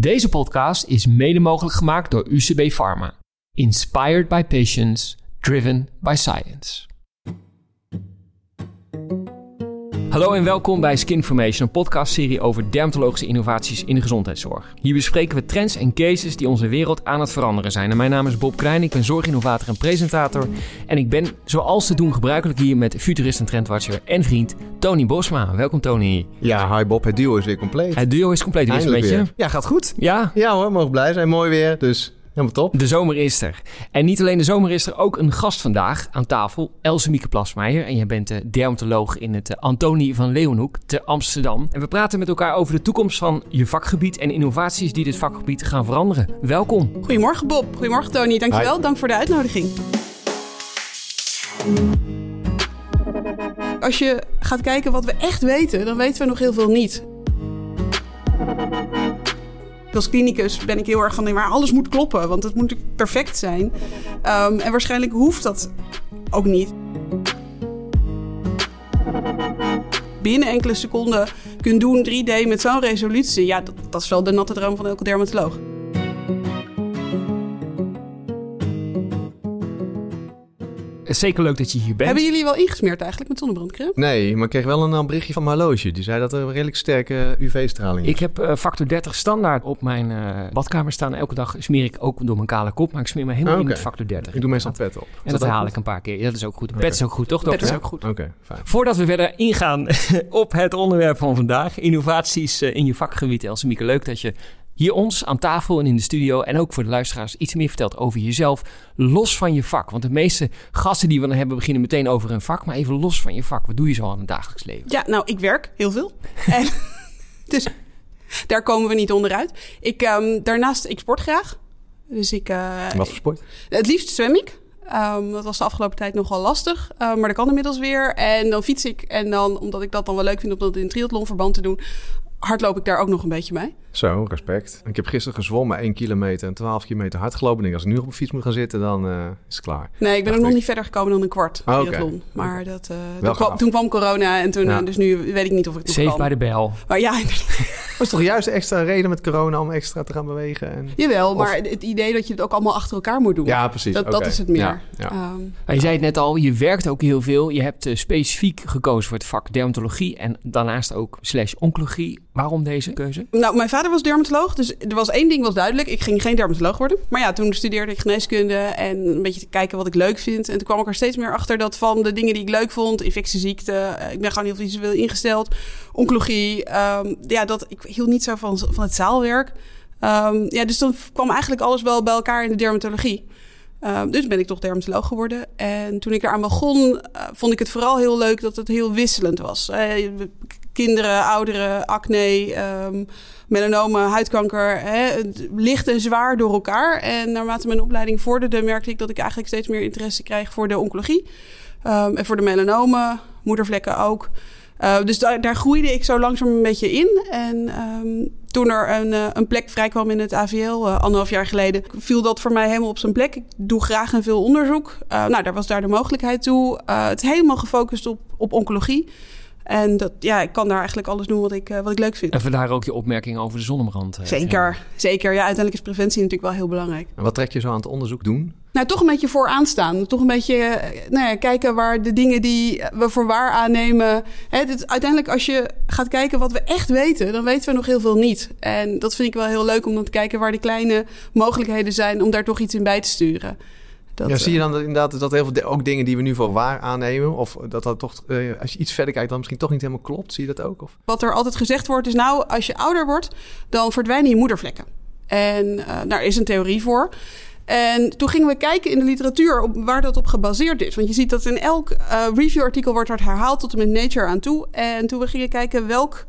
Deze podcast is mede mogelijk gemaakt door UCB Pharma. Inspired by patients, driven by science. Hallo en welkom bij Skinformation, een podcastserie over dermatologische innovaties in de gezondheidszorg. Hier bespreken we trends en cases die onze wereld aan het veranderen zijn. En mijn naam is Bob Krijn, ik ben zorginnovator en presentator. En ik ben zoals te doen gebruikelijk hier met futurist en trendwatcher en vriend Tony Bosma. Welkom Tony. Ja, hi Bob, het duo is weer compleet. Het duo is compleet, hoe is het met je? Eindelijk weer. Ja, gaat goed. Ja, Ja hoor, mogen blij zijn. Mooi weer, dus helemaal top. De zomer is er. En niet alleen de zomer is er, ook een gast vandaag aan tafel, Else Mieke Plasmeijer. En jij bent de dermatoloog in het eh, Antonie van Leeuwenhoek te Amsterdam. En we praten met elkaar over de toekomst van je vakgebied en innovaties die dit vakgebied gaan veranderen. Welkom. Goedemorgen Bob, goedemorgen Tony, dankjewel. Hi. Dank voor de uitnodiging. Als je gaat kijken wat we echt weten, dan weten we nog heel veel niet. Als klinicus ben ik heel erg van, nee, maar alles moet kloppen, want het moet perfect zijn. Ehm, en waarschijnlijk hoeft dat ook niet. Binnen enkele seconden kunt doen 3D met zo'n resolutie, ja, dat, dat is wel de natte droom van elke dermatoloog. Zeker leuk dat je hier bent. Hebben jullie wel ingesmeerd eigenlijk met zonnebrandcrème? Nee, maar ik kreeg wel een eh, berichtje van mijn horloge. Die zei dat er redelijk sterke UV-straling is. Ik heb eh, factor 30 standaard op mijn eh, badkamer staan. Elke dag smeer ik ook door mijn kale kop, maar ik smeer me helemaal in Oké. met factor 30. Ik doe meestal pet op. En dat haal ik een paar keer. Ja, dat is ook goed. Pet is ook goed, toch Dat is ook goed. Oké, fijn. Voordat we verder ingaan op het onderwerp van vandaag, innovaties eh, in je vakgebied, Elsemieke, leuk dat je hier ons aan tafel en in de studio en ook voor de luisteraars iets meer vertelt over jezelf, los van je vak. Want de meeste gasten die we dan hebben beginnen meteen over een vak, maar even los van je vak. Wat doe je zo aan het dagelijks leven? Ja, nou, ik werk heel veel. en, dus daar komen we niet onderuit. Ik, ehm, daarnaast, ik sport graag. Dus ik... eh, Wat voor sport? Het liefst zwem ik. Ehm, dat was de afgelopen tijd nogal lastig. Ehm, maar dat kan inmiddels weer. En dan fiets ik. En dan, omdat ik dat dan wel leuk vind om dat in triathlonverband te doen... hardloop ik daar ook nog een beetje bij. Zo, respect. Ik heb gisteren gezwommen, 1 kilometer en 12 kilometer hard gelopen. Ik denk, als ik nu op een fiets moet gaan zitten, dan eh, is het klaar. Nee, ik ben ook nog niet verder gekomen dan een kwart triathlon. Maar dat, eh, toen, kwam, gaaf. toen kwam corona en toen... Ja. eh, dus nu weet ik niet of ik nog Safe kan. bij de bel. Maar ja, Dat is toch juist een extra reden met corona om extra te gaan bewegen? En... Jawel, Of- maar het idee dat je het ook allemaal achter elkaar moet doen. Ja, precies. Dat, dat is het meer. Ja, ja. Ehm, je zei het net al, je werkt ook heel veel. Je hebt specifiek gekozen voor het vak dermatologie en daarnaast ook slash oncologie. Waarom deze keuze? nou, mijn vader was dermatoloog, dus er was één ding was duidelijk. Ik ging geen dermatoloog worden. Maar ja, toen studeerde ik geneeskunde en een beetje te kijken wat ik leuk vind. En toen kwam ik er steeds meer achter dat van de dingen die ik leuk vond, infectieziekten, eh, ik ben gewoon heel visueel ingesteld, oncologie, ehm, ja, dat, ik hield niet zo van, van het zaalwerk. Ehm, ja, dus dan kwam eigenlijk alles wel bij elkaar in de dermatologie. Ehm, dus ben ik toch dermatoloog geworden. En toen ik eraan begon, eh, vond ik het vooral heel leuk dat het heel wisselend was. Eh, kinderen, ouderen, acne, ehm melanomen, huidkanker, hè, licht en zwaar door elkaar. En naarmate mijn opleiding vorderde, merkte ik dat ik eigenlijk steeds meer interesse kreeg voor de oncologie. Ehm, en voor de melanomen, moedervlekken ook. Eh, dus daar, daar groeide ik zo langzaam een beetje in. En ehm, toen er een, eh, een plek vrijkwam in het AVL, eh, anderhalf jaar geleden, viel dat voor mij helemaal op zijn plek. Ik doe graag en veel onderzoek. Nou, daar was daar de mogelijkheid toe. Het helemaal gefocust op, op oncologie. En dat, ja, ik kan daar eigenlijk alles doen wat ik, eh, wat ik leuk vind. En vandaar ook je opmerking over de zonnebrand. eh, Zeker, zeker. Ja, uiteindelijk is preventie natuurlijk wel heel belangrijk. En wat trek je zo aan het onderzoek doen? Nou, toch een beetje vooraan staan. Toch een beetje eh, nou ja, kijken waar de dingen die we voor waar aannemen. Hè, dit, uiteindelijk, als je gaat kijken wat we echt weten, dan weten we nog heel veel niet. En dat vind ik wel heel leuk om dan te kijken waar de kleine mogelijkheden zijn om daar toch iets in bij te sturen. Dat, ja, zie je eh, dan dat, inderdaad dat heel veel de- ook dingen die we nu voor waar aannemen, of dat dat toch, eh, als je iets verder kijkt, dan misschien toch niet helemaal klopt? Zie je dat ook? Of? Wat er altijd gezegd wordt is nou, als je ouder wordt, dan verdwijnen je moedervlekken. En eh, daar is een theorie voor. En toen gingen we kijken in de literatuur op waar dat op gebaseerd is. Want je ziet dat in elk eh, review-artikel wordt dat herhaald tot en met Nature aan toe. En toen we gingen kijken welk,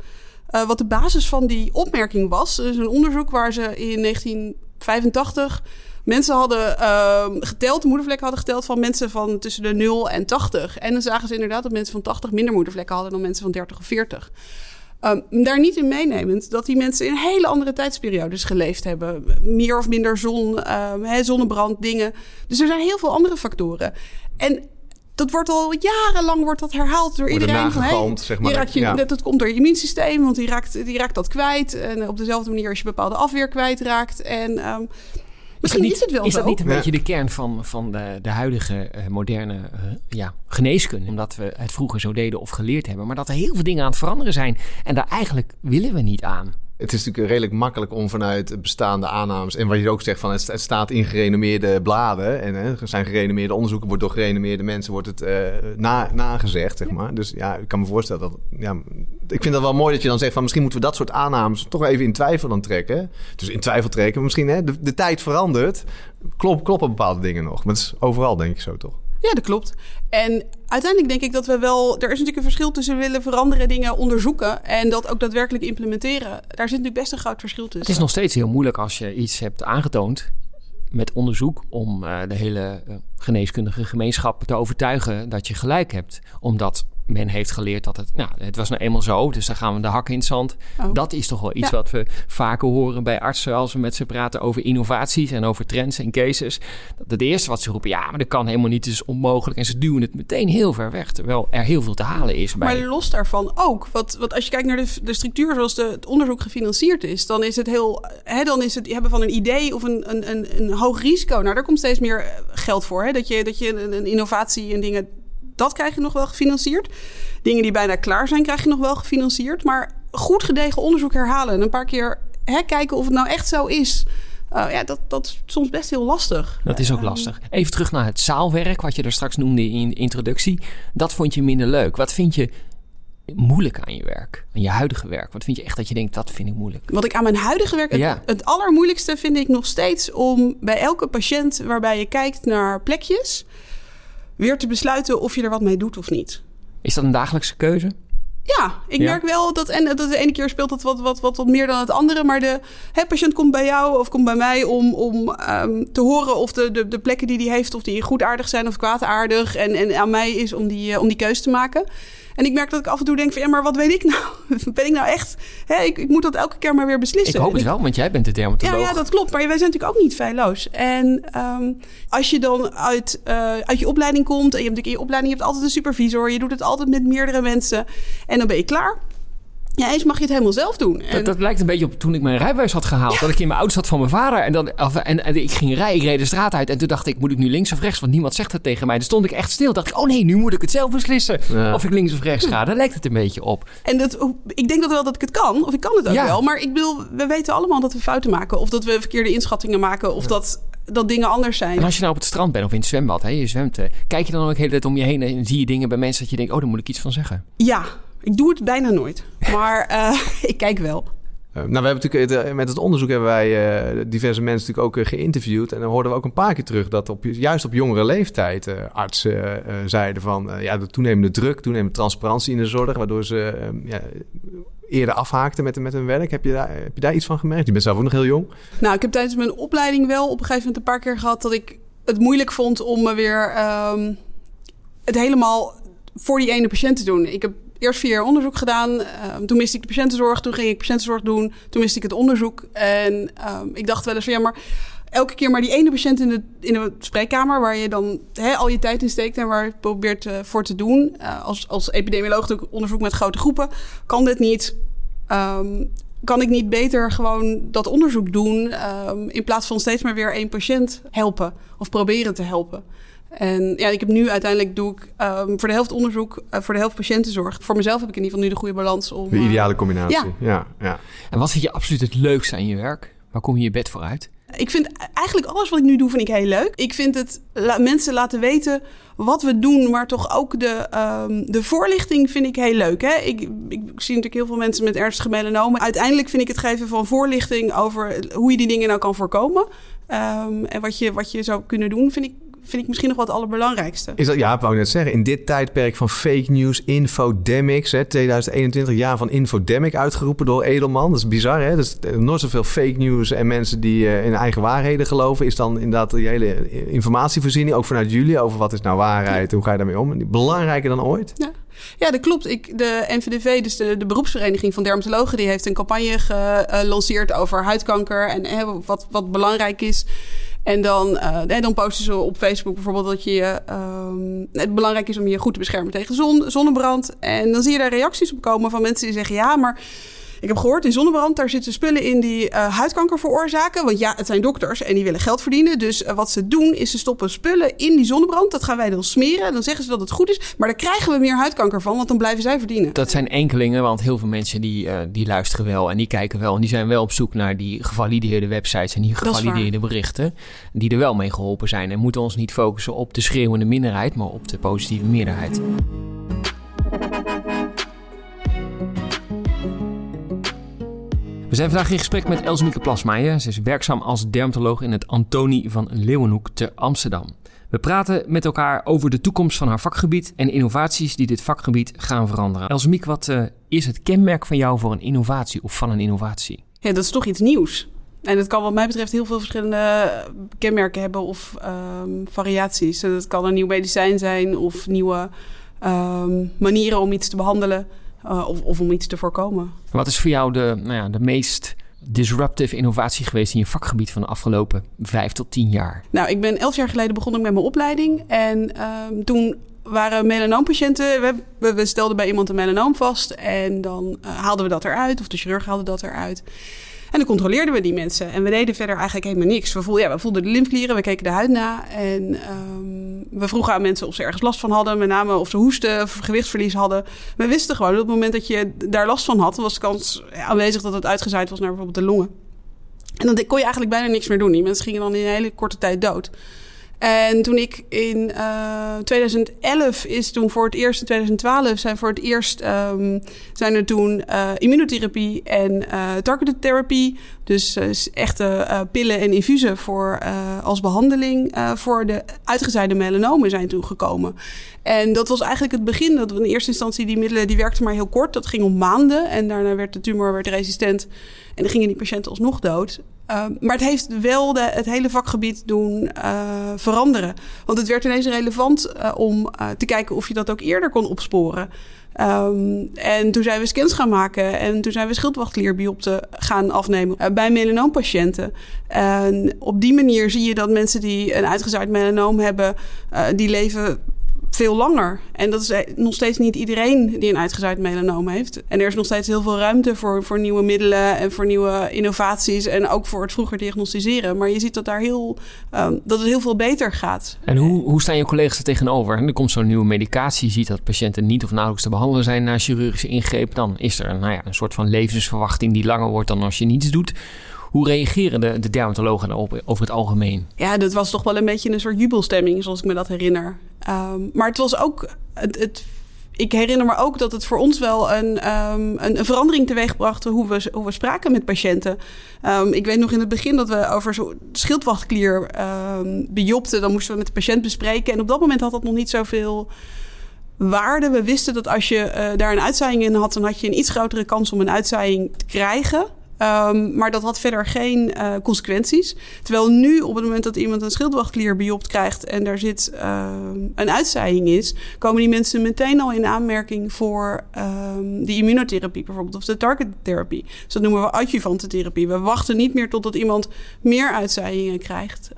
eh, wat de basis van die opmerking was. Dus een onderzoek waar ze in 1985 mensen hadden ehm, geteld, moedervlekken hadden geteld van mensen van tussen de 0 en 80. En dan zagen ze inderdaad dat mensen van 80 minder moedervlekken hadden dan mensen van 30 of 40. Ehm, daar niet in meenemend dat die mensen in hele andere tijdsperiodes geleefd hebben. Meer of minder zon, ehm, zonnebrand, dingen. Dus er zijn heel veel andere factoren. En dat wordt al jarenlang wordt dat herhaald door Wordt iedereen. Van, zeg maar. je raakt je, Ja. dat, dat komt door je immuunsysteem, want die raakt, die raakt dat kwijt. En op dezelfde manier als je bepaalde afweer kwijtraakt. En misschien is, het wel is zo. dat niet een Ja. beetje de kern van, van de, de huidige eh, moderne eh, ja, geneeskunde? Omdat we het vroeger zo deden of geleerd hebben. Maar dat er heel veel dingen aan het veranderen zijn. En daar eigenlijk willen we niet aan. Het is natuurlijk redelijk makkelijk om vanuit bestaande aannames... en wat je ook zegt, van het, het staat in gerenommeerde bladen... en hè, er zijn gerenommeerde onderzoeken... wordt door gerenommeerde mensen wordt het eh, na, nagezegd, zeg maar. Dus ja, ik kan me voorstellen dat... Ja, ik vind dat wel mooi dat je dan zegt van... misschien moeten we dat soort aannames toch even in twijfel dan trekken. Dus in twijfel trekken, misschien hè, de, de tijd verandert... Klop, kloppen bepaalde dingen nog. Maar het is overal denk ik zo, toch? Ja, dat klopt. En uiteindelijk denk ik dat we wel. Er is natuurlijk een verschil tussen willen veranderen, dingen onderzoeken en dat ook daadwerkelijk implementeren. Daar zit natuurlijk best een groot verschil tussen. Het is nog steeds heel moeilijk als je iets hebt aangetoond met onderzoek om eh, de hele eh, geneeskundige gemeenschap te overtuigen dat je gelijk hebt. Omdat men heeft geleerd dat het, nou, het was nou eenmaal zo, dus dan gaan we de hakken in het zand. Oh. Dat is toch wel iets Ja. wat we vaker horen bij artsen als we met ze praten over innovaties en over trends en cases. Dat het eerste wat ze roepen, ja, maar dat kan helemaal niet, het is onmogelijk. En ze duwen het meteen heel ver weg, terwijl er heel veel te halen is bij... Maar los daarvan ook. Want, want als je kijkt naar de, de structuur zoals de, het onderzoek gefinancierd is, dan is het heel. Hè, dan is het hebben van een idee of een, een, een, een hoog risico. Nou, daar komt steeds meer geld voor. Hè? Dat je, dat je een, een innovatie en dingen. Dat krijg je nog wel gefinancierd. Dingen die bijna klaar zijn, krijg je nog wel gefinancierd. Maar goed gedegen onderzoek herhalen. En een paar keer hè, kijken of het nou echt zo is. Uh, ja, dat, dat is soms best heel lastig. Dat is ook Um, lastig. Even terug naar het zaalwerk, wat je er straks noemde in de introductie. Dat vond je minder leuk. Wat vind je moeilijk aan je werk? Aan je huidige werk? Wat vind je echt dat je denkt, dat vind ik moeilijk? Wat ik aan mijn huidige werk... Het, Ja. het allermoeilijkste vind ik nog steeds om bij elke patiënt waarbij je kijkt naar plekjes... weer te besluiten of je er wat mee doet of niet. Is dat een dagelijkse keuze? Ja, ik Ja. merk wel dat... En dat de ene keer speelt dat wat, wat, wat, wat meer dan het andere. Maar de hè, patiënt komt bij jou of komt bij mij om, om ehm, te horen... of de, de, de plekken die hij heeft, of die goedaardig zijn of kwaadaardig. En, en aan mij is om die, eh, om die keuze te maken. En ik merk dat ik af en toe denk van... ja, maar wat weet ik nou? ben ik nou echt... Hè, ik, ik moet dat elke keer maar weer beslissen. Ik hoop het wel, want jij bent de dermatoloog. ja, ja, dat klopt. Maar wij zijn natuurlijk ook niet feilloos. En ehm, als je dan uit, eh, uit je opleiding komt... en je hebt natuurlijk in je opleiding je hebt altijd een supervisor... je doet het altijd met meerdere mensen... en dan ben je klaar. Ja, eens mag je het helemaal zelf doen. En, Dat, dat lijkt een beetje op toen ik mijn rijbewijs had gehaald. Dat ik in mijn auto zat van mijn vader. En, dan, of- en, en ik ging rijden, ik reed de straat uit. En toen dacht ik, moet ik nu links of rechts? Want niemand zegt het tegen mij. Toen stond ik echt stil. dacht ik, oh nee, nu moet ik het zelf beslissen. Ja. Of ik links of rechts ga. Daar lijkt het een beetje op. en dat, ik denk dat wel dat ik het kan. Of ik kan het ook Ja. wel. Maar ik bedoel, we weten allemaal dat we fouten maken. Of dat we verkeerde inschattingen maken. Of dat, dat dingen anders zijn. En als je nou op het strand bent of in het zwembad, hè, je zwemt, eh, kijk je dan ook de hele tijd om je heen en zie je dingen bij mensen dat je denkt, oh, daar moet ik iets van zeggen. Ja, ik doe het bijna nooit. Maar eh, ik kijk wel. Eh, nou, we hebben natuurlijk eh, met het onderzoek hebben wij diverse mensen natuurlijk ook geïnterviewd. En dan hoorden we ook een paar keer terug dat op, juist op jongere leeftijd artsen zeiden van ja, de toenemende druk, toenemende transparantie in de zorg, waardoor ze eh, ja, eerder afhaakten met, met hun werk. Heb je, daar, heb je daar iets van gemerkt? Je bent zelf ook nog heel jong. Nou, ik heb tijdens mijn opleiding wel op een gegeven moment een paar keer gehad dat ik het moeilijk vond om me weer ehm, het helemaal voor die ene patiënt te doen. Ik heb eerst vier jaar onderzoek gedaan. ehm, toen miste ik de patiëntenzorg. Toen ging ik patiëntenzorg doen. Toen miste ik het onderzoek. En ehm, ik dacht wel eens van ja, maar elke keer maar die ene patiënt in de, in de spreekkamer... waar je dan al je tijd in steekt en waar je probeert eh, voor te doen. Eh, als, als epidemioloog doe ik onderzoek met grote groepen. Kan dit niet? Ehm, kan ik niet beter gewoon dat onderzoek doen... in plaats van steeds maar weer één patiënt helpen of proberen te helpen? En ja, ik heb nu uiteindelijk doe ik ehm, voor de helft onderzoek, eh, voor de helft patiëntenzorg. Voor mezelf heb ik in ieder geval nu de goede balans om. De eh, ideale combinatie. ja. ja, ja. En wat vind je absoluut het leukste aan je werk? Waar kom je je bed voor uit? Ik vind eigenlijk alles wat ik nu doe, vind ik heel leuk. Ik vind het la- mensen laten weten wat we doen, maar toch ook de, ehm, de voorlichting vind ik heel leuk. Hè? Ik, ik zie natuurlijk heel veel mensen met ernstige melanomen. Uiteindelijk vind ik het geven van voorlichting over hoe je die dingen nou kan voorkomen. ehm, en wat je, wat je zou kunnen doen, vind ik, vind ik misschien nog wel het allerbelangrijkste. Is dat, ja, ik wou net zeggen, in dit tijdperk van fake news, infodemics, hè, 2021 jaar van infodemic uitgeroepen door Edelman. Dat is bizar, hè? Dus nooit zoveel fake news en mensen die eh, in eigen waarheden geloven, is dan inderdaad die hele informatievoorziening, ook vanuit jullie, over wat is nou waarheid, hoe ga je daarmee om? Belangrijker dan ooit? Ja, ja dat klopt. Ik, de NVDV, dus de, de beroepsvereniging van dermatologen, die heeft een campagne gelanceerd over huidkanker en eh, wat, wat belangrijk is. En dan, uh, dan posten ze op Facebook bijvoorbeeld dat je, um, het belangrijk is om je goed te beschermen tegen zon, zonnebrand. En dan zie je daar reacties op komen van mensen die zeggen: ja, maar ik heb gehoord in zonnebrand, daar zitten spullen in die uh, huidkanker veroorzaken. Want ja, het zijn dokters en die willen geld verdienen. Dus uh, wat ze doen is ze stoppen spullen in die zonnebrand. Dat gaan wij dan smeren. Dan zeggen ze dat het goed is. Maar daar krijgen we meer huidkanker van, want dan blijven zij verdienen. Dat zijn enkelingen, want heel veel mensen die, uh, die luisteren wel en die kijken wel. En die zijn wel op zoek naar die gevalideerde websites en die gevalideerde berichten. Die er wel mee geholpen zijn. En moeten ons niet focussen op de schreeuwende minderheid, maar op de positieve meerderheid. Zijn vandaag in gesprek met Elsemieke Plasmaier. Ze is werkzaam als dermatoloog in het Antonie van Leeuwenhoek te Amsterdam. We praten met elkaar over de toekomst van haar vakgebied en innovaties die dit vakgebied gaan veranderen. Elsemiek, wat uh, is het kenmerk van jou voor een innovatie of van een innovatie? Ja, dat is toch iets nieuws. En dat kan wat mij betreft heel veel verschillende kenmerken hebben of um, variaties. Dat kan een nieuw medicijn zijn of nieuwe um, manieren om iets te behandelen. Uh, of, of, om iets te voorkomen. Wat is voor jou de, nou ja, de meest disruptive innovatie geweest in je vakgebied van de afgelopen vijf tot tien jaar? Nou, ik ben elf jaar geleden begonnen met mijn opleiding. En uh, toen waren melanoompatiënten. We, we, we, stelden bij iemand een melanoom vast. En dan uh, haalden we dat eruit, of de chirurg haalde dat eruit. En dan controleerden we die mensen. En we deden verder eigenlijk helemaal niks. We voelden, ja, we voelden de lymfklieren, we keken de huid na. En um, we vroegen aan mensen of ze ergens last van hadden. Met name of ze hoesten of gewichtsverlies hadden. We wisten gewoon dat op het moment dat je daar last van had... was de kans aanwezig dat het uitgezaaid was naar bijvoorbeeld de longen. En dan kon je eigenlijk bijna niks meer doen. Die mensen gingen dan in een hele korte tijd dood. En toen ik in uh, 2011 is toen voor het eerst, in 2012 zijn voor het eerst um, zijn er toen uh, immunotherapie en uh, targeted therapy. Dus echte pillen en infusen voor, als behandeling voor de uitgezaaide melanomen zijn toen gekomen. En dat was eigenlijk het begin. Dat in eerste instantie die middelen die werkten maar heel kort. Dat ging om maanden. En daarna werd de tumor werd resistent. En dan gingen die patiënten alsnog dood. Uh, maar het heeft wel de, het hele vakgebied doen uh, veranderen. Want het werd ineens relevant uh, om te kijken of je dat ook eerder kon opsporen. Um, en toen zijn we scans gaan maken en toen zijn we schildwachtklierbiopten gaan afnemen bij melanoompatiënten. En op die manier zie je dat mensen die een uitgezaaid melanoom hebben, die leven veel langer. En dat is eh, nog steeds niet iedereen die een uitgezaaid melanoom heeft. En er is nog steeds heel veel ruimte voor, voor nieuwe middelen en voor nieuwe innovaties. En ook voor het vroeger diagnosticeren. Maar je ziet dat, daar heel, um, dat het heel veel beter gaat. En hoe, hoe staan je collega's er tegenover? En er komt zo'n nieuwe medicatie. Je ziet dat patiënten niet of nauwelijks te behandelen zijn na chirurgische ingreep. Dan is er nou ja, een soort van levensverwachting die langer wordt dan als je niets doet. Hoe reageren de, de dermatologen daarop over het algemeen? Ja, dat was toch wel een beetje een soort jubelstemming, zoals ik me dat herinner. Um, maar het was ook. Het, het, ik herinner me ook dat het voor ons wel een, um, een, verandering teweegbracht hoe we, hoe we spraken met patiënten. Um, ik weet nog in het begin dat we over schildwachtklier bejopten. Dan moesten we met de patiënt bespreken. En op dat moment had dat nog niet zoveel waarde. We wisten dat als je uh, daar een uitzaaiing in had, dan had je een iets grotere kans om een uitzaaiing te krijgen. Um, maar dat had verder geen uh, consequenties. Terwijl nu, op het moment dat iemand een schildwachtklier biopt krijgt en daar zit uh, een uitzaaiing is, komen die mensen meteen al in aanmerking voor um, die immunotherapie bijvoorbeeld, of de targettherapie. Dus dat noemen we adjuvante therapie. We wachten niet meer totdat iemand meer uitzaaiingen krijgt.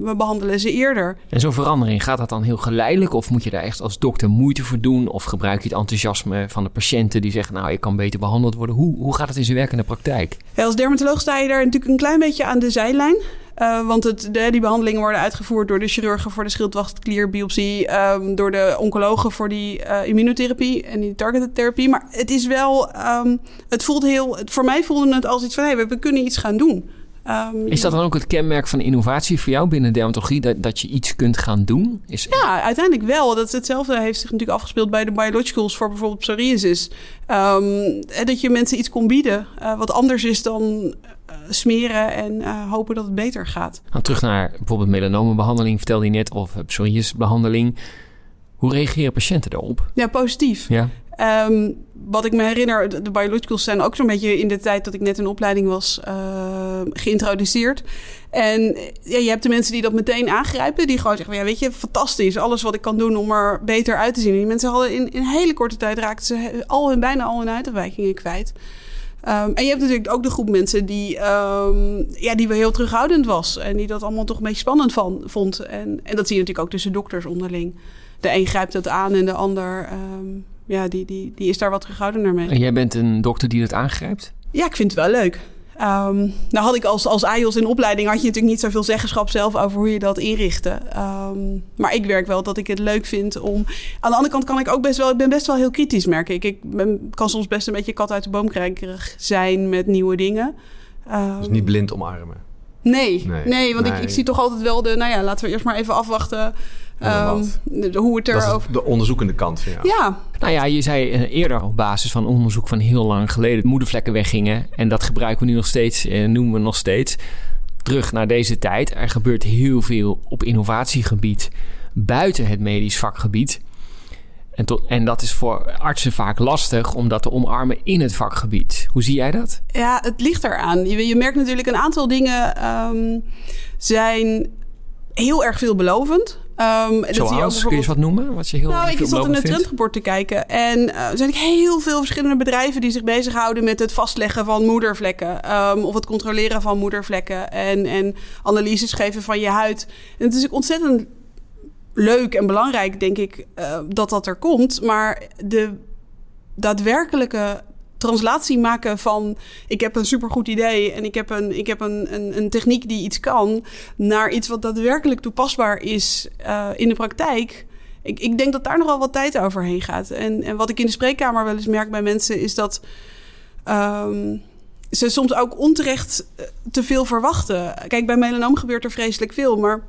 We behandelen ze eerder. En zo'n verandering, gaat dat dan heel geleidelijk? Of moet je daar echt als dokter moeite voor doen? Of gebruik je het enthousiasme van de patiënten die zeggen, nou, ik kan beter behandeld worden? Hoe, hoe gaat het in zijn werk in de praktijk? Als dermatoloog sta je daar natuurlijk een klein beetje aan de zijlijn. Uh, want het, die behandelingen worden uitgevoerd door de chirurgen voor de schildwachtklierbiopsie, um, door de oncologen voor die uh, immunotherapie en die targeted therapie. Maar het is wel, um, het voelt heel, voor mij voelde het als iets van, hey, we, we kunnen iets gaan doen. Um, is dat dan ook het kenmerk van innovatie voor jou binnen dermatologie, dat, dat je iets kunt gaan doen? Is... Ja, uiteindelijk wel. Dat hetzelfde heeft zich natuurlijk afgespeeld bij de biologicals voor bijvoorbeeld psoriasis. Um, dat je mensen iets kon bieden uh, wat anders is dan uh, smeren en uh, hopen dat het beter gaat. Nou, terug naar bijvoorbeeld melanomenbehandeling, vertelde je net, of psoriasisbehandeling. Hoe reageren patiënten daarop? Ja, positief. Ja. Um, wat ik me herinner, de, biologicals zijn ook zo'n beetje in de tijd dat ik net in opleiding was uh, geïntroduceerd. En ja, je hebt de mensen die dat meteen aangrijpen, die gewoon zeggen: ja, weet je, fantastisch, alles wat ik kan doen om er beter uit te zien. En die mensen hadden in, een hele korte tijd raakten ze al hun bijna al hun uitwijkingen kwijt. Ehm, en je hebt natuurlijk ook de groep mensen die, ehm, ja, die wel heel terughoudend was. En die dat allemaal toch een beetje spannend van, vond. En, en dat zie je natuurlijk ook tussen dokters onderling. De een grijpt het aan en de ander ehm, ja, die, die, die is daar wat terughoudender mee. En jij bent een dokter die dat aangrijpt? Ja, ik vind het wel leuk. Um, nou had ik als, als AIOS in opleiding... had je natuurlijk niet zoveel zeggenschap zelf over hoe je dat inrichtte. Um, maar ik werk wel dat ik het leuk vind om... Aan de andere kant kan ik ook best wel... Ik ben best wel heel kritisch, merk ik. Ik ben, kan soms best een beetje kat uit de boom zijn met nieuwe dingen. Um, dus niet blind omarmen? Nee, nee, nee want Ik, ik zie toch altijd wel de... Nou ja, laten we eerst maar even afwachten... Um, hoe het er over... de onderzoekende kant van jou. Ja. Nou ja, je zei eh, eerder op basis van onderzoek van heel lang geleden... moedervlekken weggingen. En dat gebruiken we nu nog steeds, en noemen we nog steeds. Terug naar deze tijd. Er gebeurt heel veel op innovatiegebied... buiten het medisch vakgebied... En, tot, en dat is voor artsen vaak lastig om dat te omarmen in het vakgebied. Hoe zie jij dat? Ja, het ligt eraan. Je, je merkt natuurlijk een aantal dingen um, zijn heel erg veelbelovend. Um, dat je ook kun je eens wat noemen? Wat je heel nou, ik zat in het trendrapport te kijken. En uh, er zijn heel veel verschillende bedrijven die zich bezighouden met het vastleggen van moedervlekken. Um, of het controleren van moedervlekken. En, en analyses geven van je huid. En het is ook ontzettend leuk en belangrijk, denk ik, uh, dat dat er komt. Maar de daadwerkelijke translatie maken van ik heb een supergoed idee en ik heb een, ik heb een, een, een techniek die iets kan, naar iets wat daadwerkelijk toepasbaar is uh, in de praktijk. Ik, ik denk dat daar nogal wat tijd overheen gaat. En, en wat ik in de spreekkamer wel eens merk bij mensen is dat. Um, ze soms ook onterecht eh, te veel verwachten. Kijk, bij melanoom gebeurt er vreselijk veel, maar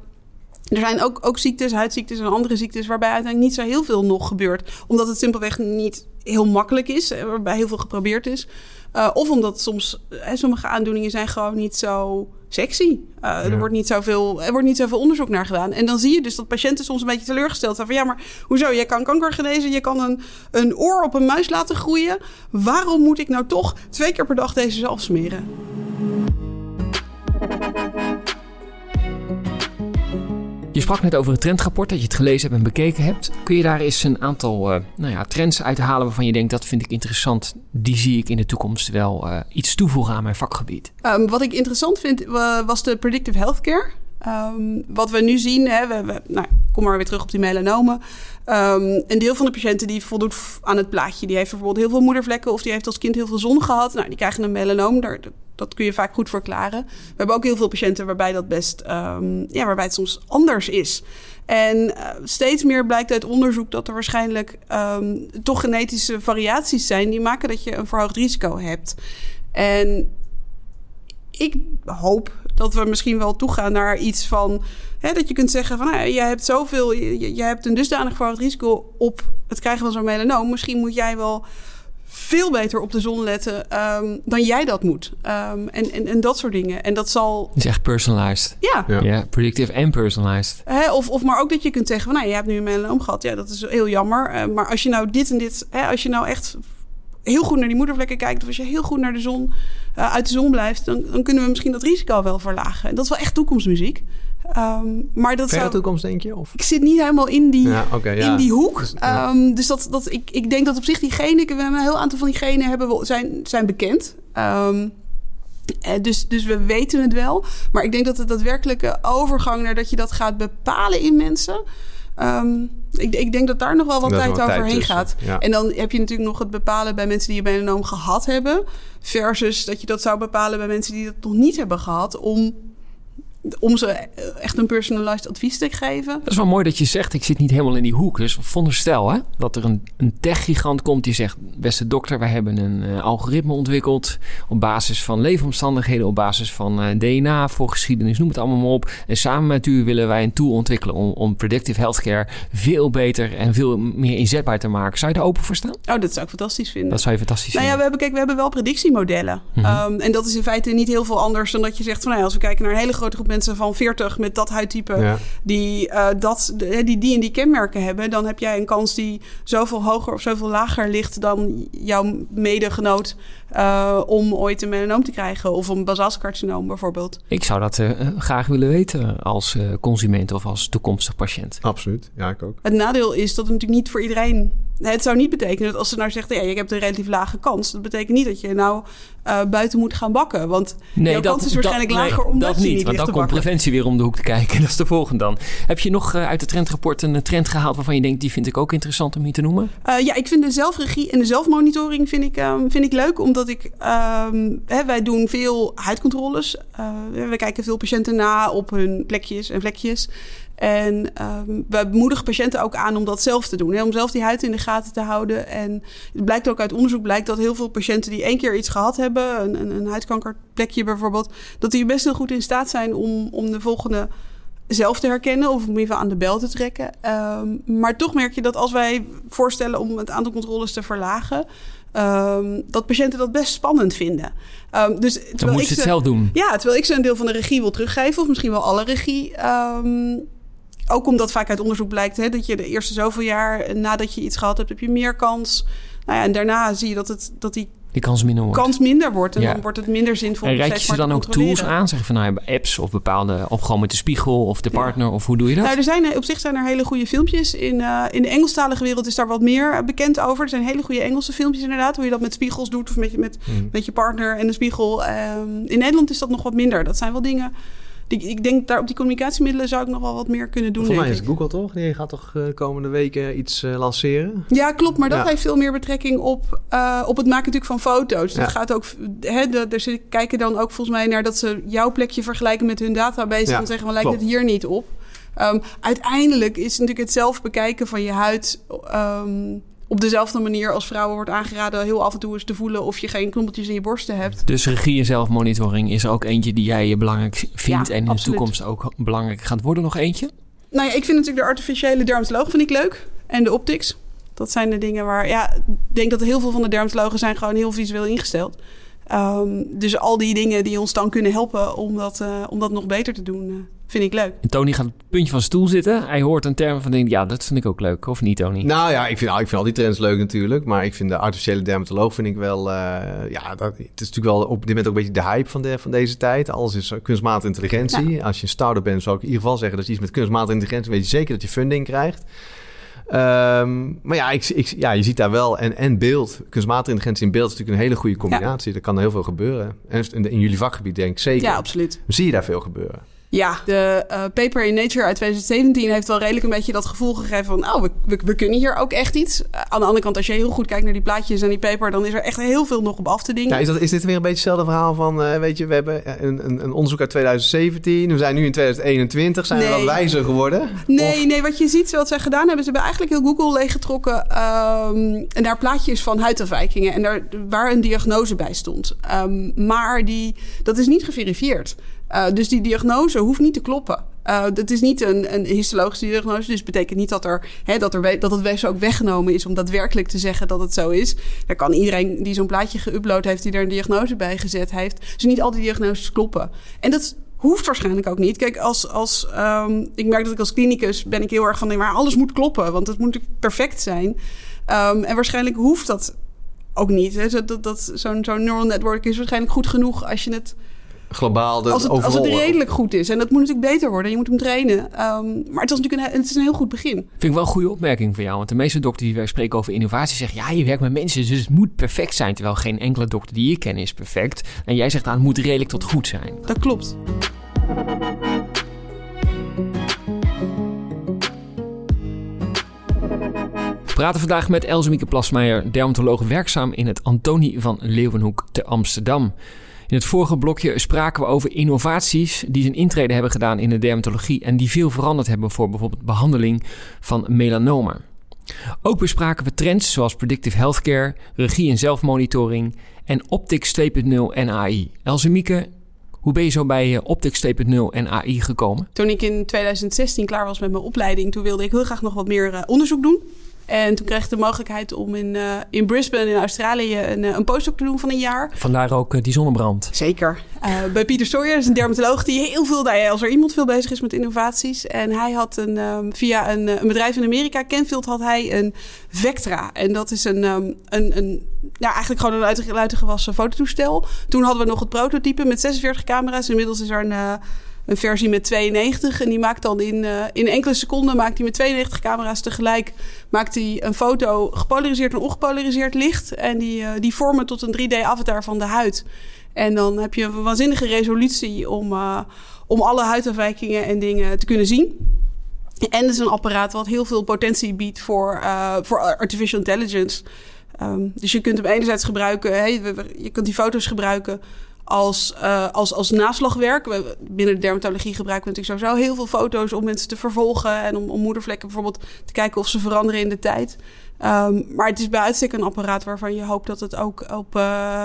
er zijn ook, ook ziektes, huidziektes en andere ziektes waarbij uiteindelijk niet zo heel veel nog gebeurt. Omdat het simpelweg niet heel makkelijk is, eh, waarbij heel veel geprobeerd is. Uh, of omdat soms uh, sommige aandoeningen zijn gewoon niet zo sexy. Uh, er, wordt niet zoveel, er wordt niet zoveel onderzoek naar gedaan. En dan zie je dus dat patiënten soms een beetje teleurgesteld zijn. Van ja, maar hoezo? Je kan kanker genezen, je kan een, een oor op een muis laten groeien. Waarom moet ik nou toch twee keer per dag deze zelf smeren? Sprak net over het trendrapport dat je het gelezen hebt en bekeken hebt. Kun je daar eens een aantal uh, nou ja, trends uithalen waarvan je denkt dat vind ik interessant. Die zie ik in de toekomst wel uh, iets toevoegen aan mijn vakgebied. Um, wat ik interessant vind was de predictive healthcare. Um, wat we nu zien, hè, we, nou, kom maar weer terug op die melanomen. Um, een deel van de patiënten die voldoet aan het plaatje, die heeft bijvoorbeeld heel veel moedervlekken of die heeft als kind heel veel zon gehad. Nou, die krijgen een melanoom. Daar, dat kun je vaak goed verklaren. We hebben ook heel veel patiënten waarbij dat best, um, ja, waarbij het soms anders is. En uh, steeds meer blijkt uit onderzoek dat er waarschijnlijk toch genetische variaties zijn die maken dat je een verhoogd risico hebt. En ik hoop dat we misschien wel toegaan naar iets van hè, dat je kunt zeggen van nou, jij hebt zoveel, je, je hebt een dusdanig verhoogd risico op het krijgen van zo'n melanoom. Misschien moet jij wel veel beter op de zon letten um, dan jij dat moet. Um, en, en, en dat soort dingen. En dat zal. Het is echt personalized. Ja. Ja, ja predictive en personalized. Hè, of, of maar ook dat je kunt zeggen van nou, je hebt nu een melanoom gehad. Ja, dat is heel jammer. Uh, maar als je nou dit en dit, hè, als je nou echt heel goed naar die moedervlekken kijkt, of als je heel goed naar de zon, uh, uit de zon blijft, dan, dan kunnen we misschien dat risico wel verlagen. En dat is wel echt toekomstmuziek. Um, maar dat zou... toekomst, denk je? Of? Ik zit niet helemaal in die, ja, okay, ja. in die hoek. Dus, ja. um, dus dat, dat, ik, ik denk dat op zich die genen... We hebben een heel aantal van die genen hebben, zijn, zijn bekend. Um, dus, dus we weten het wel. Maar ik denk dat de daadwerkelijke overgang... naar dat je dat gaat bepalen in mensen... Um, ik, ik, denk dat daar nog wel wat dat tijd overheen gaat. Ja. En dan heb je natuurlijk nog het bepalen bij mensen die een melanoom gehad hebben. Versus dat je dat zou bepalen bij mensen die dat nog niet hebben gehad. Om om ze echt een personalized advies te geven. Dat is wel mooi dat je zegt, ik zit niet helemaal in die hoek. Dus veronderstel hè, dat er een, een tech-gigant komt die zegt... beste dokter, wij hebben een uh, algoritme ontwikkeld... op basis van leefomstandigheden, op basis van uh, DNA, voor geschiedenis, noem het allemaal maar op. En samen met u willen wij een tool ontwikkelen... om, om predictive healthcare veel beter en veel meer inzetbaar te maken. Zou je daar open voor staan? Oh, dat zou ik fantastisch vinden. Dat zou je fantastisch nou vinden. Ja, we hebben, kijk, we hebben wel predictiemodellen. Mm -hmm. um, en dat is in feite niet heel veel anders dan dat je zegt... van nou ja, als we kijken naar een hele grote groep mensen van 40 met dat huidtype ja. die, uh, dat, die die en die kenmerken hebben, dan heb jij een kans die zoveel hoger of zoveel lager ligt dan jouw medegenoot uh, om ooit een melanoom te krijgen of een basaalcarcinoom bijvoorbeeld. Ik zou dat uh, graag willen weten als consument of als toekomstig patiënt. Absoluut, ja ik ook. Het nadeel is dat het natuurlijk niet voor iedereen het zou niet betekenen dat als ze nou zegt, ja, je hebt een relatief lage kans. Dat betekent niet dat je nou uh, buiten moet gaan bakken. Want nee, jouw dat, kans is waarschijnlijk dat, lager nee, omdat dat je niet. want dan komt preventie weer om de hoek te kijken. Dat is de volgende dan. Heb je nog uh, uit het trendrapport een trend gehaald waarvan je denkt, die vind ik ook interessant om hier te noemen? Uh, ja, ik vind de zelfregie en de zelfmonitoring vind ik, um, vind ik leuk. Omdat ik, um, hè, wij doen veel huidcontroles. we kijken veel patiënten na op hun plekjes en vlekjes. En um, we moedigen patiënten ook aan om dat zelf te doen. Hè? Om zelf die huid in de gaten te houden. En het blijkt ook uit onderzoek blijkt dat heel veel patiënten die één keer iets gehad hebben, een, een, een huidkankerplekje bijvoorbeeld, dat die best heel goed in staat zijn om, om de volgende zelf te herkennen of om even aan de bel te trekken. Um, maar toch merk je dat als wij voorstellen om het aantal controles te verlagen, um, dat patiënten dat best spannend vinden. Um, dus Dan moet je het zelf doen. Ja, terwijl ik ze een deel van de regie wil teruggeven, of misschien wel alle regie. Ook omdat vaak uit onderzoek blijkt hè, dat je de eerste zoveel jaar nadat je iets gehad hebt, heb je meer kans. Nou ja, en daarna zie je dat, het, dat die die kans minder wordt. Kans minder wordt. En dan wordt het minder zinvol. En reik je ze dan ook tools aan? Zeg van nou, apps of bepaalde. Of gewoon met de spiegel of de partner? Of hoe doe je dat? Nou, er zijn, op zich zijn er hele goede filmpjes. In, uh, in de Engelstalige wereld is daar wat meer bekend over. Er zijn hele goede Engelse filmpjes inderdaad. Hoe je dat met spiegels doet. Of met je, met, hmm. met je partner en een spiegel. Um, in Nederland is dat nog wat minder. Dat zijn wel dingen die, ik denk daar op die communicatiemiddelen zou ik nog wel wat meer kunnen doen. Voor mij is Google toch? Die gaat toch de uh, komende weken iets uh, lanceren? Ja, klopt. Maar dat heeft veel meer betrekking op, uh, op het maken natuurlijk van foto's. Ja. gaat ook, hè, de, zit, kijken dan ook volgens mij naar dat ze jouw plekje vergelijken met hun database. Ja, en zeggen, van, lijkt klopt. het hier niet op? Um, uiteindelijk is natuurlijk het zelf bekijken van je huid... Um, op dezelfde manier als vrouwen wordt aangeraden heel af en toe eens te voelen of je geen knobbeltjes in je borsten hebt. Dus regie en zelfmonitoring is er ook eentje die jij belangrijk vindt en in de toekomst ook belangrijk gaat worden. Nog eentje? Nou ja, ik vind natuurlijk de artificiële dermatoloog vind ik leuk en de optics. Dat zijn de dingen waar, ja, ik denk dat heel veel van de dermatologen zijn gewoon heel visueel ingesteld. Um, dus al die dingen die ons dan kunnen helpen om dat, uh, om dat nog beter te doen, uh, vind ik leuk. En Tony gaat op het puntje van stoel zitten. Hij hoort een term van denk ja, dat vind ik ook leuk. Of niet, Tony? Nou ja, ik vind, ik vind al die trends leuk natuurlijk. Maar ik vind de artificiële dermatoloog vind ik wel... Uh, ja, dat, het is natuurlijk wel op dit moment ook een beetje de hype van, de, van deze tijd. Alles is kunstmatige intelligentie. Ja. Als je een start-up bent, zou ik in ieder geval zeggen... dat je iets met kunstmatige intelligentie... weet je zeker dat je funding krijgt. Um, maar ja, ik, ik, ja, je ziet daar wel en, en beeld. Kunstmatige intelligentie in beeld is natuurlijk een hele goede combinatie. Ja. Er kan heel veel gebeuren. En in, in jullie vakgebied denk ik zeker. Ja, absoluut. Zie je daar veel gebeuren? Ja, de uh, paper in Nature uit 2017 heeft wel redelijk een beetje dat gevoel gegeven van... oh, we, we, we kunnen hier ook echt iets. Uh, aan de andere kant, als je heel goed kijkt naar die plaatjes en die paper... dan is er echt heel veel nog op af te dingen. Ja, is, dat, is dit weer een beetje hetzelfde verhaal van... Uh, weet je, we hebben een, een, een, onderzoek uit 2017. We zijn nu in 2021. Zijn nee. we wat wijzer geworden? Nee, of... nee, wat je ziet, wat zij gedaan hebben... ze hebben eigenlijk heel Google leeggetrokken... Um, en daar plaatjes van huidafwijkingen... en daar, waar een diagnose bij stond. Um, maar die, dat is niet geverifieerd. Uh, dus die diagnose hoeft niet te kloppen. Uh, het is niet een, een histologische diagnose, dus betekent niet dat, er, hè, dat, er, dat het weefsel ook weggenomen is om daadwerkelijk te zeggen dat het zo is. Daar kan iedereen die zo'n plaatje geüpload heeft, die er een diagnose bij gezet heeft. Dus niet al die diagnoses kloppen. En dat hoeft waarschijnlijk ook niet. Kijk, als, als um, ik merk dat ik als klinicus ben ik heel erg van, maar alles moet kloppen, want het moet perfect zijn. Um, en waarschijnlijk hoeft dat ook niet. Hè. Dat, dat, zo'n zo'n neural network is waarschijnlijk goed genoeg als je het globaal de als het, als het redelijk goed is. En dat moet natuurlijk beter worden. Je moet hem trainen. Um, maar het, is natuurlijk een, het is een heel goed begin. Vind ik wel een goede opmerking van jou. Want de meeste dokters die wij spreken over innovatie zeggen... ja, je werkt met mensen, dus het moet perfect zijn. Terwijl geen enkele dokter die je ken is perfect. En jij zegt aan, het moet redelijk tot goed zijn. Dat klopt. We praten vandaag met Elsemieke Plasmeijer, dermatoloog werkzaam in het Antonie van Leeuwenhoek te Amsterdam. In het vorige blokje spraken we over innovaties die zijn intrede hebben gedaan in de dermatologie en die veel veranderd hebben voor bijvoorbeeld behandeling van melanoma. Ook bespraken we trends zoals predictive healthcare, regie en zelfmonitoring en Optics 2.0 en AI. Elsemieke, hoe ben je zo bij Optics 2.0 en AI gekomen? Toen ik in 2016 klaar was met mijn opleiding, toen wilde ik heel graag nog wat meer uh, onderzoek doen. En toen kreeg ik de mogelijkheid om in, uh, in Brisbane in Australië een, een postdoc te doen van een jaar. Vandaar ook uh, die zonnebrand. Zeker. Uh, bij Pieter Sawyer, dat is een dermatoloog die heel veel, nou als er iemand veel bezig is met innovaties. En hij had een, um, via een, een, bedrijf in Amerika, Kenfield, had hij een Vectra. En dat is een, um, een, een ja, eigenlijk gewoon een uit, uitgewassen fototoestel. Toen hadden we nog het prototype met 46 camera's. Inmiddels is er een een versie met 92. En die maakt dan in, uh, in enkele seconden maakt hij met 92 camera's tegelijk maakt hij een foto gepolariseerd en ongepolariseerd licht. En die, uh, die vormen tot een 3D-avatar van de huid. En dan heb je een waanzinnige resolutie om, uh, om alle huidafwijkingen en dingen te kunnen zien. En het is een apparaat wat heel veel potentie biedt voor, voor artificial intelligence. Um, dus je kunt hem enerzijds gebruiken, je kunt die foto's gebruiken als, uh, als, als naslagwerk. We, binnen de dermatologie gebruiken we natuurlijk sowieso heel veel foto's om mensen te vervolgen en om, om moedervlekken bijvoorbeeld te kijken of ze veranderen in de tijd. Um, maar het is bij uitstek een apparaat waarvan je hoopt dat het ook op uh,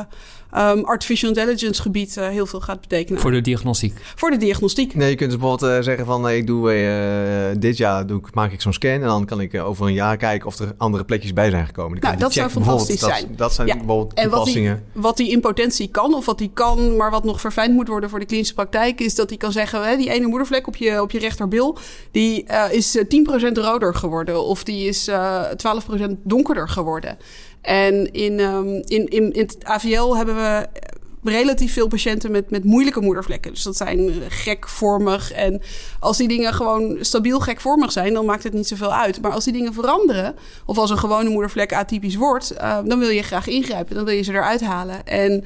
um, artificial intelligence gebied uh, heel veel gaat betekenen. Voor de diagnostiek? Voor de diagnostiek. Nee, je kunt dus bijvoorbeeld uh, zeggen van ik doe dit jaar doe ik, maak ik zo'n scan en dan kan ik over een jaar kijken of er andere plekjes bij zijn gekomen. Nou, dat zou fantastisch zijn. Dat, dat zijn ja. bijvoorbeeld toepassingen. En wat die, wat die in potentie kan of wat die kan, maar wat nog verfijnd moet worden voor de klinische praktijk, is dat hij kan zeggen, hè, die ene moedervlek op je, op je rechterbil, die is 10% roder geworden of die is 12% donkerder geworden. En in, um, in, in, in het AVL hebben we relatief veel patiënten met, met moeilijke moedervlekken. Dus dat zijn gekvormig. En als die dingen gewoon stabiel gekvormig zijn, dan maakt het niet zoveel uit. Maar als die dingen veranderen, of als een gewone moedervlek atypisch wordt, uh, dan wil je graag ingrijpen. Dan wil je ze eruit halen. En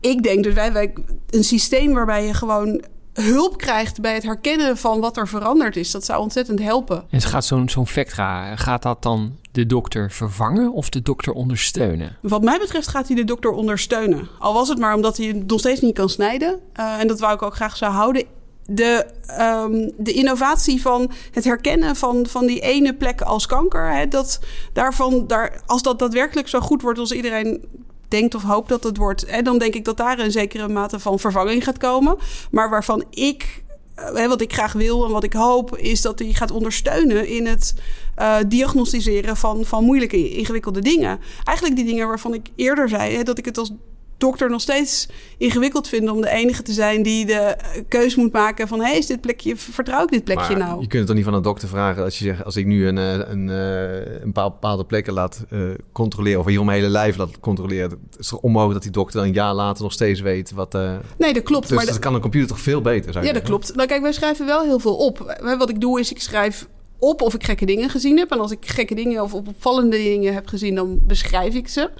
ik denk dat wij, wij een systeem waarbij je gewoon hulp krijgt bij het herkennen van wat er veranderd is. Dat zou ontzettend helpen. En gaat zo'n zo'n Vectra, gaat dat dan de dokter vervangen of de dokter ondersteunen? Wat mij betreft gaat hij de dokter ondersteunen. Al was het maar omdat hij het nog steeds niet kan snijden. Uh, en dat wou ik ook graag zo houden. De, um, de innovatie van het herkennen van, van die ene plek als kanker. Hè, dat daarvan, daar, als dat daadwerkelijk zo goed wordt als iedereen denkt of hoopt dat het wordt. En dan denk ik dat daar een zekere mate van vervanging gaat komen. Maar waarvan ik uh, wat ik graag wil en wat ik hoop, is dat hij gaat ondersteunen in het uh, diagnosticeren van, van moeilijke, ingewikkelde dingen. Eigenlijk die dingen waarvan ik eerder zei hè, dat ik het als dokter nog steeds ingewikkeld vinden om de enige te zijn die de keus moet maken van hey, is dit plekje, vertrouw ik dit plekje maar nou? Je kunt het toch niet van een dokter vragen als je zegt, als ik nu een, een, een bepaalde plekken laat uh, controleren of hier om mijn hele lijf laat controleren, het is toch onmogelijk dat die dokter dan een jaar later nog steeds weet wat. Uh, nee, dat klopt. Dus maar dat kan een computer toch veel beter zijn? Ja, dat klopt. Nou, kijk, wij schrijven wel heel veel op. Wat ik doe is, ik schrijf op of ik gekke dingen gezien heb. En als ik gekke dingen of opvallende dingen heb gezien, dan beschrijf ik ze.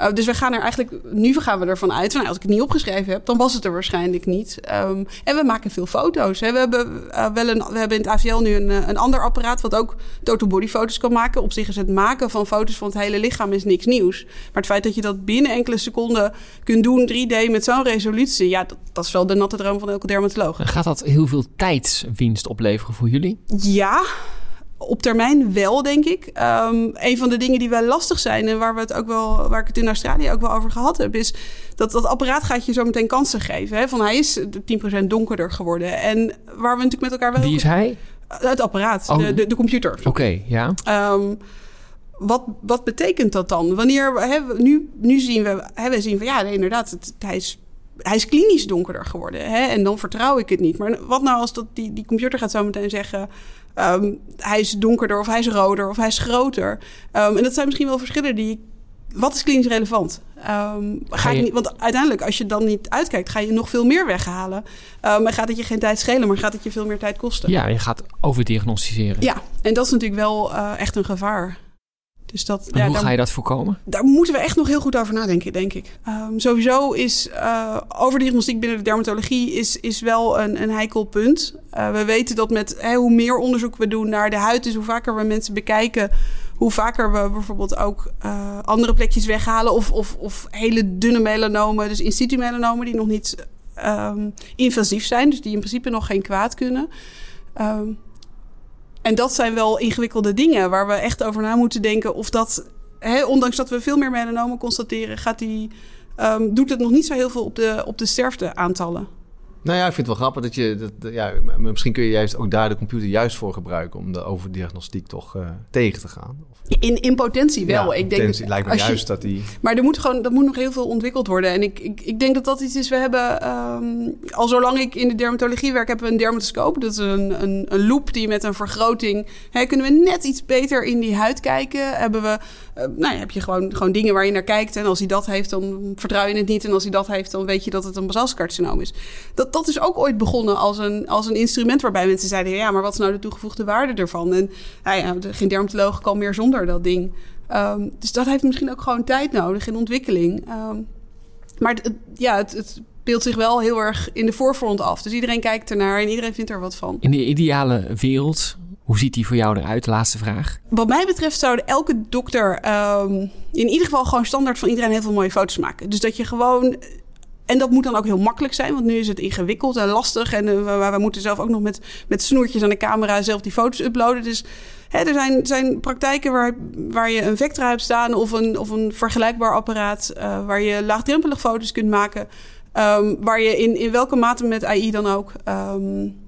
Uh, dus we gaan er eigenlijk, nu gaan we ervan uit, van, nou, als ik het niet opgeschreven heb, dan was het er waarschijnlijk niet. Um, en we maken veel foto's. Hè. We, hebben, uh, wel een, we hebben in het AVL nu een, een ander apparaat wat ook total body foto's kan maken. Op zich is het maken van foto's van het hele lichaam is niks nieuws. Maar het feit dat je dat binnen enkele seconden kunt doen, 3D met zo'n resolutie, ja, dat, dat is wel de natte droom van elke dermatoloog. Gaat dat heel veel tijdswinst opleveren voor jullie? Ja, op termijn wel, denk ik. Um, een van de dingen die wel lastig zijn en waar, we het ook wel, waar ik het in Australië ook wel over gehad heb, is dat dat apparaat gaat je zo meteen kansen geven. Hè? Van hij is 10% donkerder geworden. En waar we natuurlijk met elkaar wel. Wie is hij? Het apparaat, oh. de, de, de, computer. Oké, okay, ja. Um, wat, wat betekent dat dan? Wanneer hè, nu, nu zien we, hè, we zien van ja, inderdaad, het, hij is hij is klinisch donkerder geworden. Hè? En dan vertrouw ik het niet. Maar wat nou als dat die, die computer gaat zo meteen zeggen... Um, hij is donkerder of hij is roder of hij is groter. Um, en dat zijn misschien wel verschillen die... Wat is klinisch relevant? Um, ga je... niet, want uiteindelijk, als je dan niet uitkijkt... ga je nog veel meer weghalen. en gaat het je geen tijd schelen, maar gaat het je veel meer tijd kosten. Ja, je gaat overdiagnosticeren. Ja, en dat is natuurlijk wel uh, echt een gevaar. Dus dat, en ja, hoe daar, ga je dat voorkomen? Daar moeten we echt nog heel goed over nadenken, denk ik. Um, sowieso is uh, overdiagnostiek binnen de dermatologie is, is wel een, een heikel punt. Uh, we weten dat met hoe meer onderzoek we doen naar de huid, dus hoe vaker we mensen bekijken, hoe vaker we bijvoorbeeld ook uh, andere plekjes weghalen of, of, of hele dunne melanomen, dus in situ melanomen die nog niet um, invasief zijn, dus die in principe nog geen kwaad kunnen. Um, en dat zijn wel ingewikkelde dingen waar we echt over na moeten denken of dat, hè, ondanks dat we veel meer melanomen constateren, gaat die, um, doet het nog niet zo heel veel op de, op de sterfteaantallen. Nou ja, ik vind het wel grappig dat je... Dat, ja, misschien kun je juist ook daar de computer juist voor gebruiken... om de overdiagnostiek toch uh, tegen te gaan. Of... In, in potentie wel. Ja, ik potentie denk, lijkt me juist dat die... Maar er moet gewoon, dat moet nog heel veel ontwikkeld worden. En ik, ik, ik denk dat dat iets is... We hebben, um, al zolang ik in de dermatologie werk... hebben we een dermatoscoop. Dat is een, een, een loop die met een vergroting... Hè, kunnen we net iets beter in die huid kijken. Hebben we nou ja, heb je gewoon, gewoon dingen waar je naar kijkt. En als hij dat heeft, dan vertrouw je het niet. En als hij dat heeft, dan weet je dat het een basalcelcarcinoom is. Dat, dat is ook ooit begonnen als een, als een instrument waarbij mensen zeiden... ja, maar wat is nou de toegevoegde waarde ervan? En nou ja, geen dermatoloog kan meer zonder dat ding. Um, dus dat heeft misschien ook gewoon tijd nodig in ontwikkeling. Um, maar ja, het, het speelt zich wel heel erg in de voorfront af. Dus iedereen kijkt ernaar en iedereen vindt er wat van. In de ideale wereld, hoe ziet die voor jou eruit? Laatste vraag. Wat mij betreft zou elke dokter um, in ieder geval gewoon standaard van iedereen heel veel mooie foto's maken. Dus dat je gewoon en dat moet dan ook heel makkelijk zijn, want nu is het ingewikkeld en lastig. En uh, we, moeten zelf ook nog met, met snoertjes aan de camera zelf die foto's uploaden. Dus hè, er zijn, zijn praktijken waar, waar je een Vectra hebt staan of een, of een vergelijkbaar apparaat, uh, waar je laagdrempelig foto's kunt maken. Um, waar je in, in welke mate met AI dan ook um,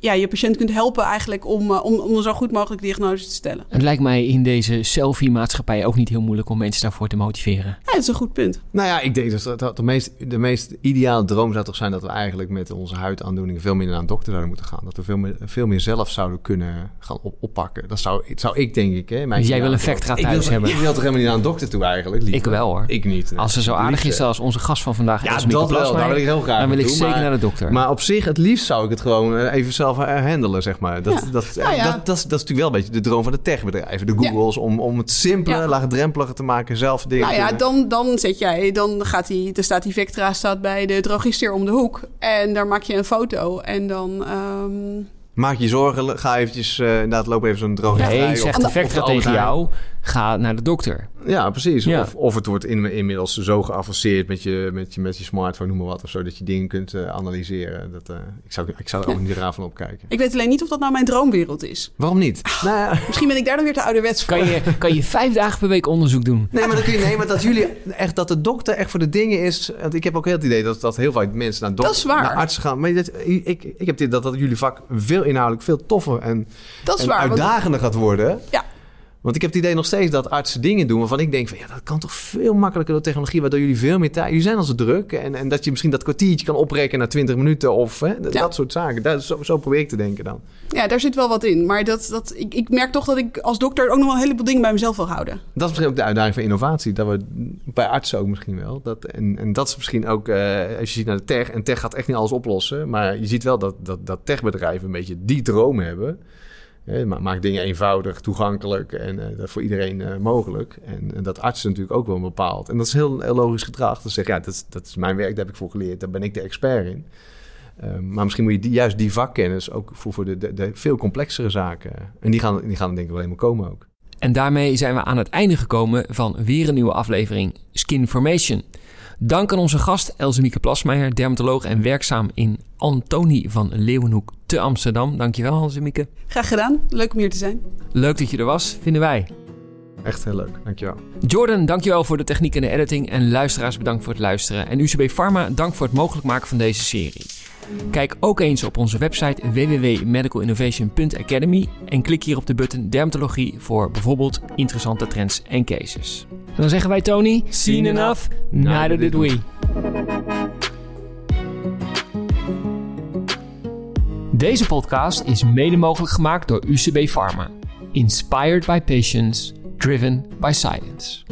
ja, je patiënt kunt helpen eigenlijk om, uh, om, om een zo goed mogelijk diagnose te stellen. Het lijkt mij in deze selfie-maatschappij ook niet heel moeilijk om mensen daarvoor te motiveren. Ja, dat is een goed punt. Nou ja, ik denk dat, dat de, meest, de meest ideale droom zou toch zijn dat we eigenlijk met onze huidaandoeningen veel minder naar een dokter zouden moeten gaan. Dat we veel meer, veel meer zelf zouden kunnen gaan op, oppakken. Dat zou, zou ik denk ik. Hè, dus jij wil een Vectra thuis wil, hebben? Ik wil toch helemaal niet naar een dokter toe eigenlijk? Liever. Ik wel hoor. Ik niet. Als ze zo aardig is als onze gast van vandaag. Ja, dat wel. Daar wil ik heel graag Dan wil ik zeker maar, naar de dokter. Maar op zich, het liefst zou ik het gewoon even zelf handelen zeg maar. Dat, ja. Dat, nou ja. dat, dat, is, dat is natuurlijk wel een beetje de droom van de techbedrijven. De Googles, ja. om, om het simpele, laagdrempeliger te maken, zelf dingen Nou ja, dan, dan zet jij, dan gaat die, er staat die Vectra staat bij de drogister om de hoek. En daar maak je een foto en dan... Um... Maak je zorgen, ga eventjes, uh, inderdaad, loop even zo'n drogister. Nee, zegt de Vectra tegen jou, ga naar de dokter. Ja, precies. Ja. Of, of het wordt in, inmiddels zo geavanceerd met je, met, je, met je smartphone, noem maar wat, of zo, dat je dingen kunt uh, analyseren. Dat, uh, ik, zou, ik zou er ook niet raar van opkijken. Ik weet alleen niet of dat nou mijn droomwereld is. Waarom niet? Ah, nou. Misschien ben ik daar dan weer te ouderwets voor. Kan je, kan je vijf dagen per week onderzoek doen? Nee, maar dan kun je nee, maar dat jullie echt dat de dokter echt voor de dingen is. Want ik heb ook heel het idee dat, dat heel veel mensen naar, dokter, naar artsen gaan. Maar dat, ik, ik heb dit dat, dat jullie vak veel inhoudelijk veel toffer en, dat is en waar, uitdagender want... gaat worden. Ja. Want ik heb het idee nog steeds dat artsen dingen doen waarvan ik denk van ja, dat kan toch veel makkelijker door technologie, waardoor jullie veel meer tijd. Jullie zijn al zo druk en, en dat je misschien dat kwartiertje kan oprekenen naar 20 minuten of hè, dat, ja. dat soort zaken. Dat, zo, zo probeer ik te denken dan. Ja, daar zit wel wat in. Maar dat, dat, ik, ik merk toch dat ik als dokter ook nog wel een heleboel dingen bij mezelf wil houden. Dat is misschien ook de uitdaging van innovatie. Dat we bij artsen ook misschien wel. Dat, en, en dat is misschien ook, uh, als je ziet naar de tech, en tech gaat echt niet alles oplossen. Maar je ziet wel dat, dat, dat techbedrijven een beetje die droom hebben. Maak dingen eenvoudig, toegankelijk en uh, voor iedereen uh, mogelijk. En, en, dat artsen natuurlijk ook wel bepaald. En dat is heel, heel logisch gedrag. Dan zeg ja, dat, dat is mijn werk, daar heb ik voor geleerd, daar ben ik de expert in. Uh, maar misschien moet je juist die vakkennis ook voor, voor de, de, veel complexere zaken. En die gaan, die gaan denk ik wel helemaal komen ook. En daarmee zijn we aan het einde gekomen van weer een nieuwe aflevering Skinformation. Dank aan onze gast Elsemieke Plasmeijer, dermatoloog en werkzaam in Antonie van Leeuwenhoek te Amsterdam. Dankjewel Elsemieke. Graag gedaan. Leuk om hier te zijn. Leuk dat je er was, vinden wij. Echt heel leuk, dankjewel. Jordan, dankjewel voor de techniek en de editing. En luisteraars, bedankt voor het luisteren. En UCB Pharma, dank voor het mogelijk maken van deze serie. Kijk ook eens op onze website www.medicalinnovation.academy en klik hier op de button Dermatologie voor bijvoorbeeld interessante trends en cases. En dan zeggen wij Tony, seen enough, neither did we. Deze podcast is mede mogelijk gemaakt door UCB Pharma. Inspired by patients, driven by science.